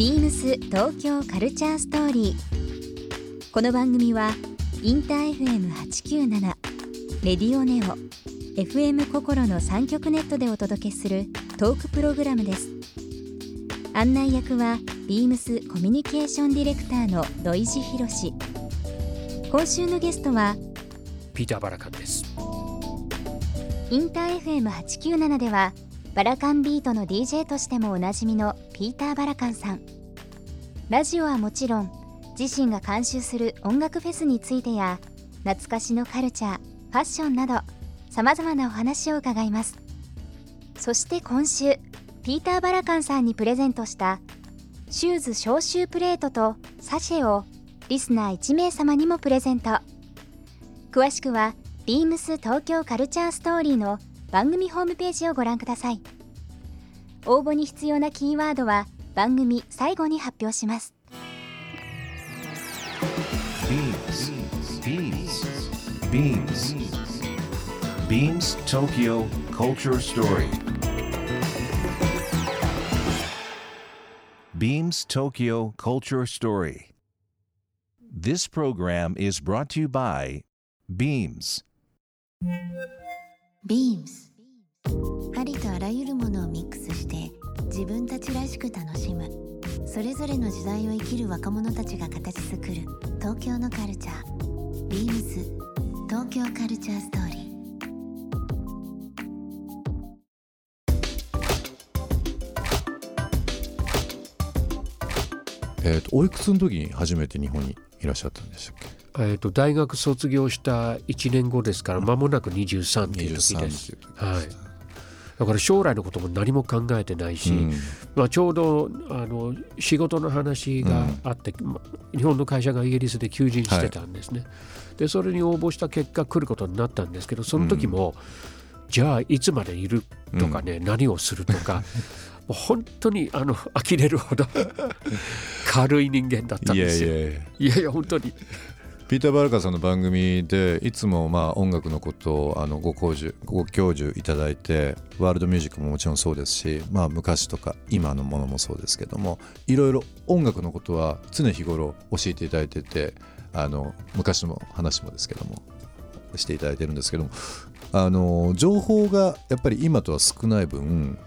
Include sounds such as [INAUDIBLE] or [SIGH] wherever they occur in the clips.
ビームス東京カルチャーストーリー。この番組はインター FM897 レディオネオ FM 心の三極ネットでお届けするトークプログラムです。案内役はビームスコミュニケーションディレクターの土井博志。今週のゲストはピーター・バラカンですインター FM897 ではバラカンビートの DJ としてもおなじみのピーター・バラカンさんラジオはもちろん自身が監修する音楽フェスについてや懐かしのカルチャーファッションなどさまざまなお話を伺います。そして今週ピーター・バラカンさんにプレゼントしたシューズ消臭プレートとサシェをリスナー1名様にもプレゼント。詳しくは beams 東京カルチャーストーリーの番組ホームページをご覧ください。応募に必要なキーワードは番組最後に発表します Beams. Beams. Beams Tokyo Culture Story. Beams Tokyo Culture Story. This program is brought to you by Beams. Beams ありとあらゆるものをミックス自分たちらしく楽しむ。それぞれの時代を生きる若者たちが形作る。東京のカルチャー。Beams 東京カルチャーストーリー。えー、とおいくつの時に初めて日本にいらっしゃったんでしたっけ？えー、と大学卒業した1年後ですから間もなく23っていう時23です。っていう時ですはいだから将来のことも何も考えてないし、うん。まあ、ちょうどあの仕事の話があって、ま日本の会社がイギリスで求人してたんですね、でそれに応募した結果来ることになったんですけどその時も、じゃあいつまでいるとかね、何をするとか [LAUGHS] 本当にあの呆れるほど軽い人間だったんですよ。いやいや本当にピーター・バルカーさんの番組でいつもまあ音楽のことをあのご教授ご教授いただいてワールドミュージックももちろんそうですし、まあ、昔とか今のものもそうですけどもいろいろ音楽のことは常日頃教えていただいててあの昔の話もですけどもしていただいてるんですけどもあの情報がやっぱり今とは少ない分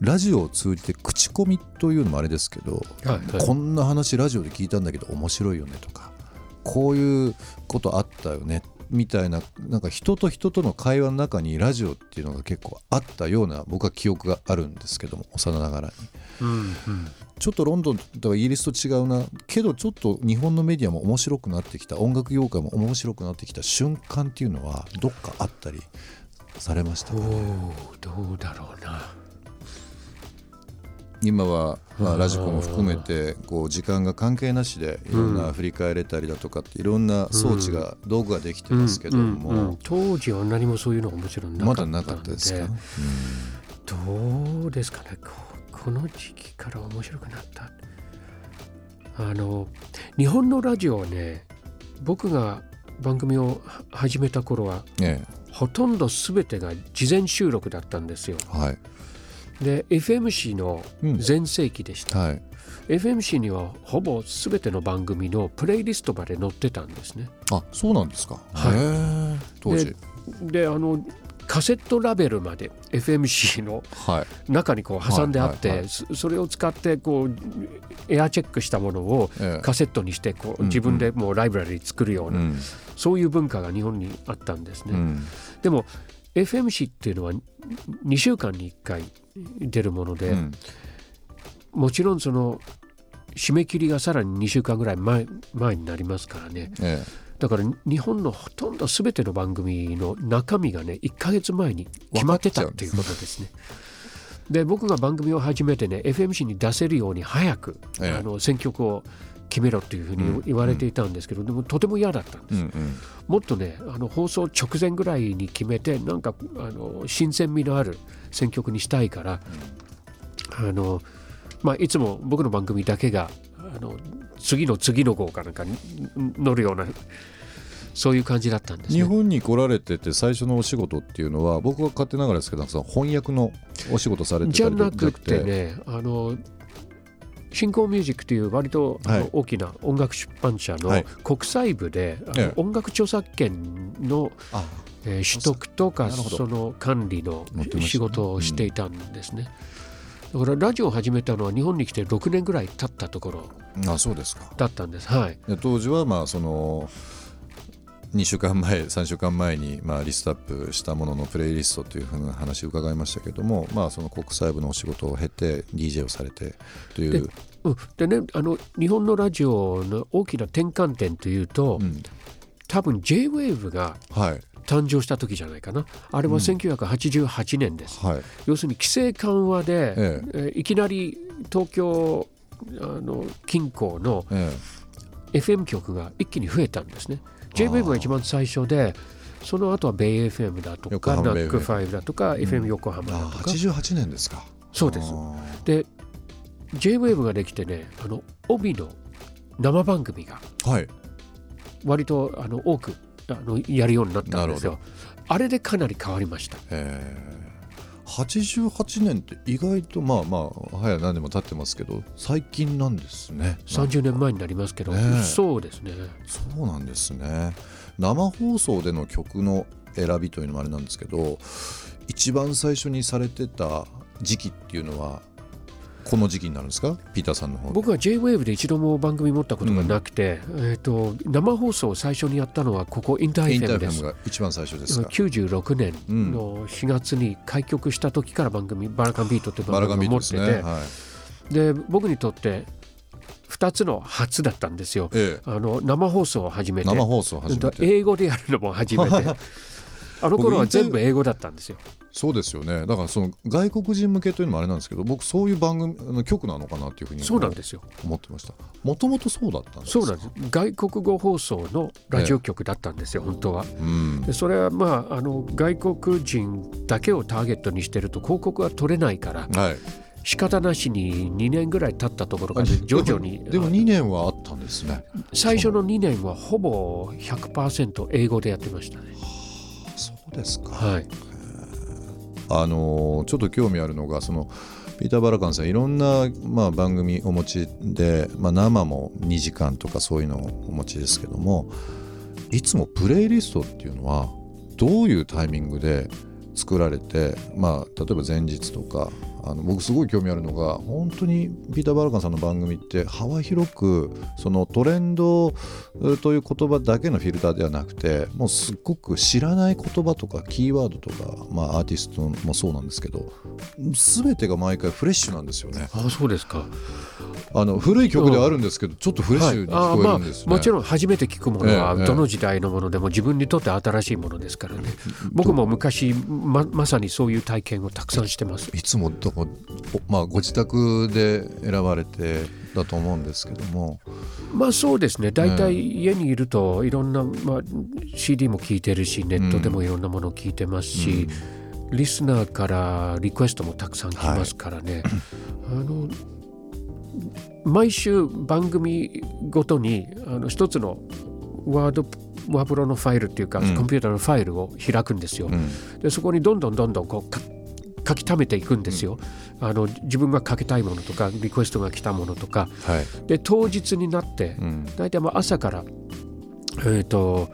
ラジオを通じて口コミというのもあれですけど、はいはい。こんな話ラジオで聞いたんだけど面白いよねとかこういうことあったよねみたいななんか人と人との会話の中にラジオっていうのが結構あったような僕は記憶があるんですけども幼ながらに。うんうんちょっとロンドンとかイギリスと違うなけどちょっと日本のメディアも面白くなってきた音楽業界も面白くなってきた瞬間っていうのはどっかあったりされましたかね？どうだろうな。今は、まあ、うん。ラジコも含めてこう時間が関係なしでいろんな振り返れたりだとかっていろんな装置が道具ができてますけどうんうんうもん。当時は何もそういうのがもちろんなかったんでまだなかったですか、どうですかね？ここの時期から面白くなった。あの日本のラジオはね僕が番組を始めた頃はうんえ。ほとんど全てが事前収録だったんですよ。えはいで FMC のうん。全盛期でした、はい。FMC にはほぼ全ての番組のプレイリストまで載ってたんですね。あそうなんですか、はい。当時。であのカセットラベルまで FMC のはい。中にこう挟んであって、そそれを使ってこうエアチェックしたものをええ。カセットにしてこううん自分でもうライブラリ作るような、うん。そういう文化が日本にあったんですね、うん。でも FMC っていうのは2週間に1回出るもので、うん。もちろんその締め切りがさらに2週間ぐらい前前になりますからね。えだから日本のほとんど全ての番組の中身がね1ヶ月前に決まってたっていうことですね。で僕が番組を始めてね FMC に出せるように早く、ええ。あの選曲を決めろっていうふうに言われていたんですけど、でもとても嫌だったんです、えうんうん。もっとねあの放送直前ぐらいに決めてなんかあの新鮮味のある選曲にしたいから、あのまあ、いつも僕の番組だけがあの次の次の号かなんかに乗るようなそういう感じだったんですね。日本に来られてて最初のお仕事っていうのは僕は勝手ながらですけどその翻訳のお仕事されてたりじゃなくてねあの新興ミュージックという割と大きな音楽出版社のはい。国際部で、音楽著作権の、取得とかその管理の仕事をしていたんですね。だからラジオを始めたのは日本に来て6年ぐらい経ったところあそうですか。だったんです。はい。で当時はまあその2週間前 [LAUGHS] 3週間前にまあリストアップしたもののプレイリストというふうな話を伺いましたけどもまあその国際部のお仕事を経て DJ をされてという、うん、でねあの日本のラジオの大きな転換点というと、うん。多分 JWAVE がはい。誕生した時じゃないかな。あれは1988年です、はい。要するに規制緩和で、ええ。えーいきなり東京あの近郊のえ FM 局が一気に増えたんですね JWAVE が一番最初でその後はベイ FM だとか横浜ベイ FM ナック5だとか、FM 横え浜だとか。88年ですか。そうです。あで JWAVE ができてねあの帯の生番組がーはい。割とあの多くあのやるようになったんですなよ。あれでかなり変わりました。えー、88年って意外とまあまあ早何年も経ってますけど最近なんですね。30年前になりますけど、ねえ。そうですね。そうなんですね。生放送での曲の選びというのもあれなんですけど一番最初にされてた時期っていうのはこの時期になるんですか？ピーターさんの方。僕は JWAVE で一度も番組持ったことがなくて、えー、と生放送を最初にやったのはここインターインタ FM ーフェムです。が一番最初ですか？96年の4月に開局した時から番組「バラカンビート」って番組を持ってて、ね、はい、で僕にとって2つの初だったんですよ。ええ。あの生放送を始めて。生放送初めうんとて英語でやるのも初めて [LAUGHS] あの頃は全部英語だったんですよ。そうですよねだからその外国人向けというのもあれなんですけど僕そういう番組あの局なのかなっていうふうにそうなんですよ。思ってましたもともとそうだったんですそうなんです。外国語放送のラジオ局だったんですよ、本当は。うんでそれはまああの外国人だけをターゲットにしてると広告が取れないからはい仕方なしに2年ぐらい経ったところから徐々にでも2年はあったんですね最初の2年はほぼ100%英語でやってましたね。そうですかはい。あのーちょっと興味あるのがそのピーター・バラカンさんいろんな、まあ、番組お持ちで、まあ、生も2時間とかそういうのをお持ちですけどもいつもプレイリストっていうのはどういうタイミングで作られて、まあ、例えば前日とかあの僕すごい興味あるのが本当にピーター・バラカンさんの番組って幅広くそのトレンドという言葉だけのフィルターではなくてもうすっごく知らない言葉とかキーワードとか、まあ、アーティストもそうなんですけど全てが毎回フレッシュなんですよね。あそうですか。あの古い曲ではあるんですけどちょっとフレッシュに聞こえあまあるんですね、もちろん初めて聞くものはええどの時代のものでも自分にとって新しいものですからね。僕も昔ままさにそういう体験をたくさんしてます。いつもどこ、おまあ、ご自宅で選ばれてだと思うんですけども。まあそうですね。大体家にいるといろんな、まあ、CD も聴いてるしネットでもいろんなものを聞いてますし、リスナーからリクエストもたくさん来ますからね、あの毎週番組ごとにあの一つのワードワープロのファイルっていうか、うん。コンピューターのファイルを開くんですよ。うん。でそこにどんどんどんどんこうか書き溜めていくんですよ、あの自分がかけたいものとかリクエストが来たものとか。はい、で当日になってうん。大体まあ朝から、えー、と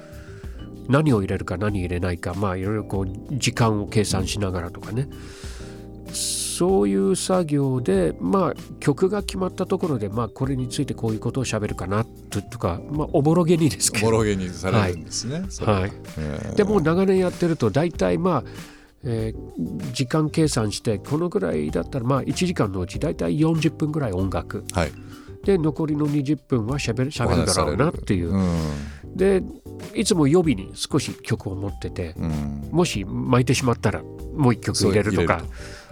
何を入れるか何入れないかまあいろいろこう時間を計算しながらとかねそういう作業でまあ曲が決まったところでまあこれについてこういうことをしゃべるかなととかまあおぼろげにですけど。おぼろげにされるんですね、はい、えー。でもう長年やってると大体まあ、えー時間計算してこのぐらいだったらまあ1時間のうち大体40分ぐらい音楽。はい。で残りの20分はしゃべるしゃべるだろうなっていう、うん。でいつも予備に少し曲を持っててうん、もし巻いてしまったらもう一曲入れるとか。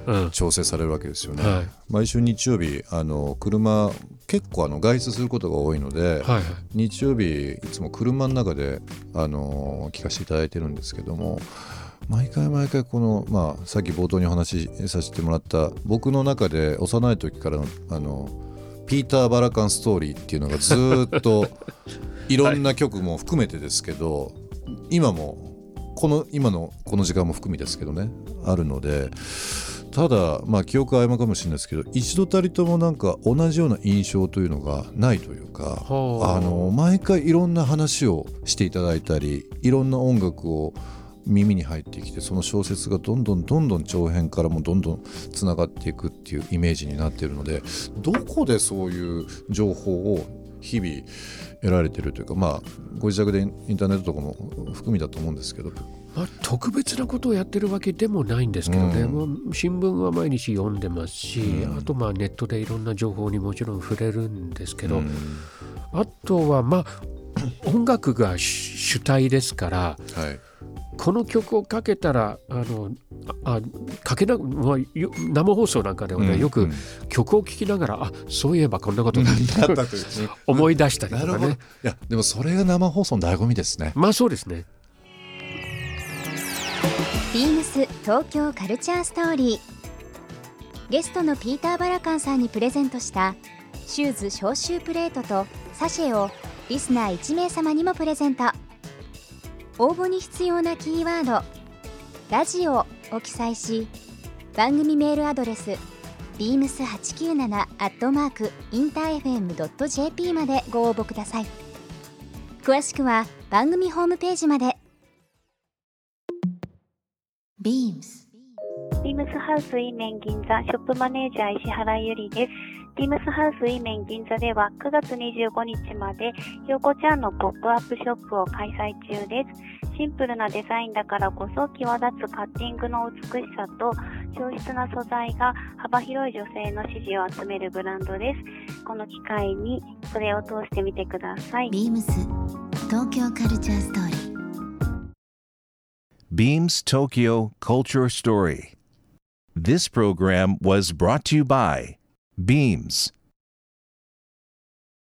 うん。調整されるわけですよね、はい。毎週日曜日あの車結構あの外出することが多いので、はいはい。日曜日いつも車の中であの聞かせていただいてるんですけども毎回毎回この、まあ、さっき冒頭にお話しさせてもらった僕の中で幼い時からのあのピーター・バラカンストーリーっていうのがずーっと [LAUGHS] いろんな曲も含めてですけど、今もこの今のこの時間も含みですけどねあるのでただまあ記憶曖昧かもしれないですけど一度たりともなんか同じような印象というのがないというかはあ。あの毎回いろんな話をしていただいたりいろんな音楽を耳に入ってきてその小説がどんどんどんどん長編からもどんどんつながっていくっていうイメージになっているのでどこでそういう情報を日々得られてるというかまあご自宅でインターネットとかも含みだと思うんですけど。まあ、特別なことをやってるわけでもないんですけどね、うん。もう新聞は毎日読んでますし、うん。あとまあネットでいろんな情報にもちろん触れるんですけど、うん。あとはまあ [COUGHS] 音楽が主主体ですからはい。この曲をかけたらあのああかけな、まあ、よ生放送なんかではね、うんよくうん。曲を聴きながらあそういえばこんなことだっただったという [LAUGHS] 思い出したりなるほど。いとかねやでもそれが生放送の醍醐味ですね。まあそうですね。ビームス東京カルチャーストーリー。ゲストのピーター・バラカンさんにプレゼントしたシューズ消臭プレートとサシェをリスナー1名様にもプレゼント。応募に必要なキーワード「ラジオ」を記載し番組メールアドレス beams897 アットマークインター FM.jp までご応募ください。詳しくは番組ホームページまで。ビームス。ビームスハウスイメン銀座ショップマネージャー石原ゆりです。ビームスハウスイメン銀座では9月25日までひよこちゃんのポップアップショップを開催中です。シンプルなデザインだからこそ際立つカッティングの美しさと上質な素材が幅広い女性の支持を集めるブランドです。この機会にそれを通してみてください。ビームス東京カルチャーストーリー Beams Tokyo Culture Story. This program was brought to you by Beams.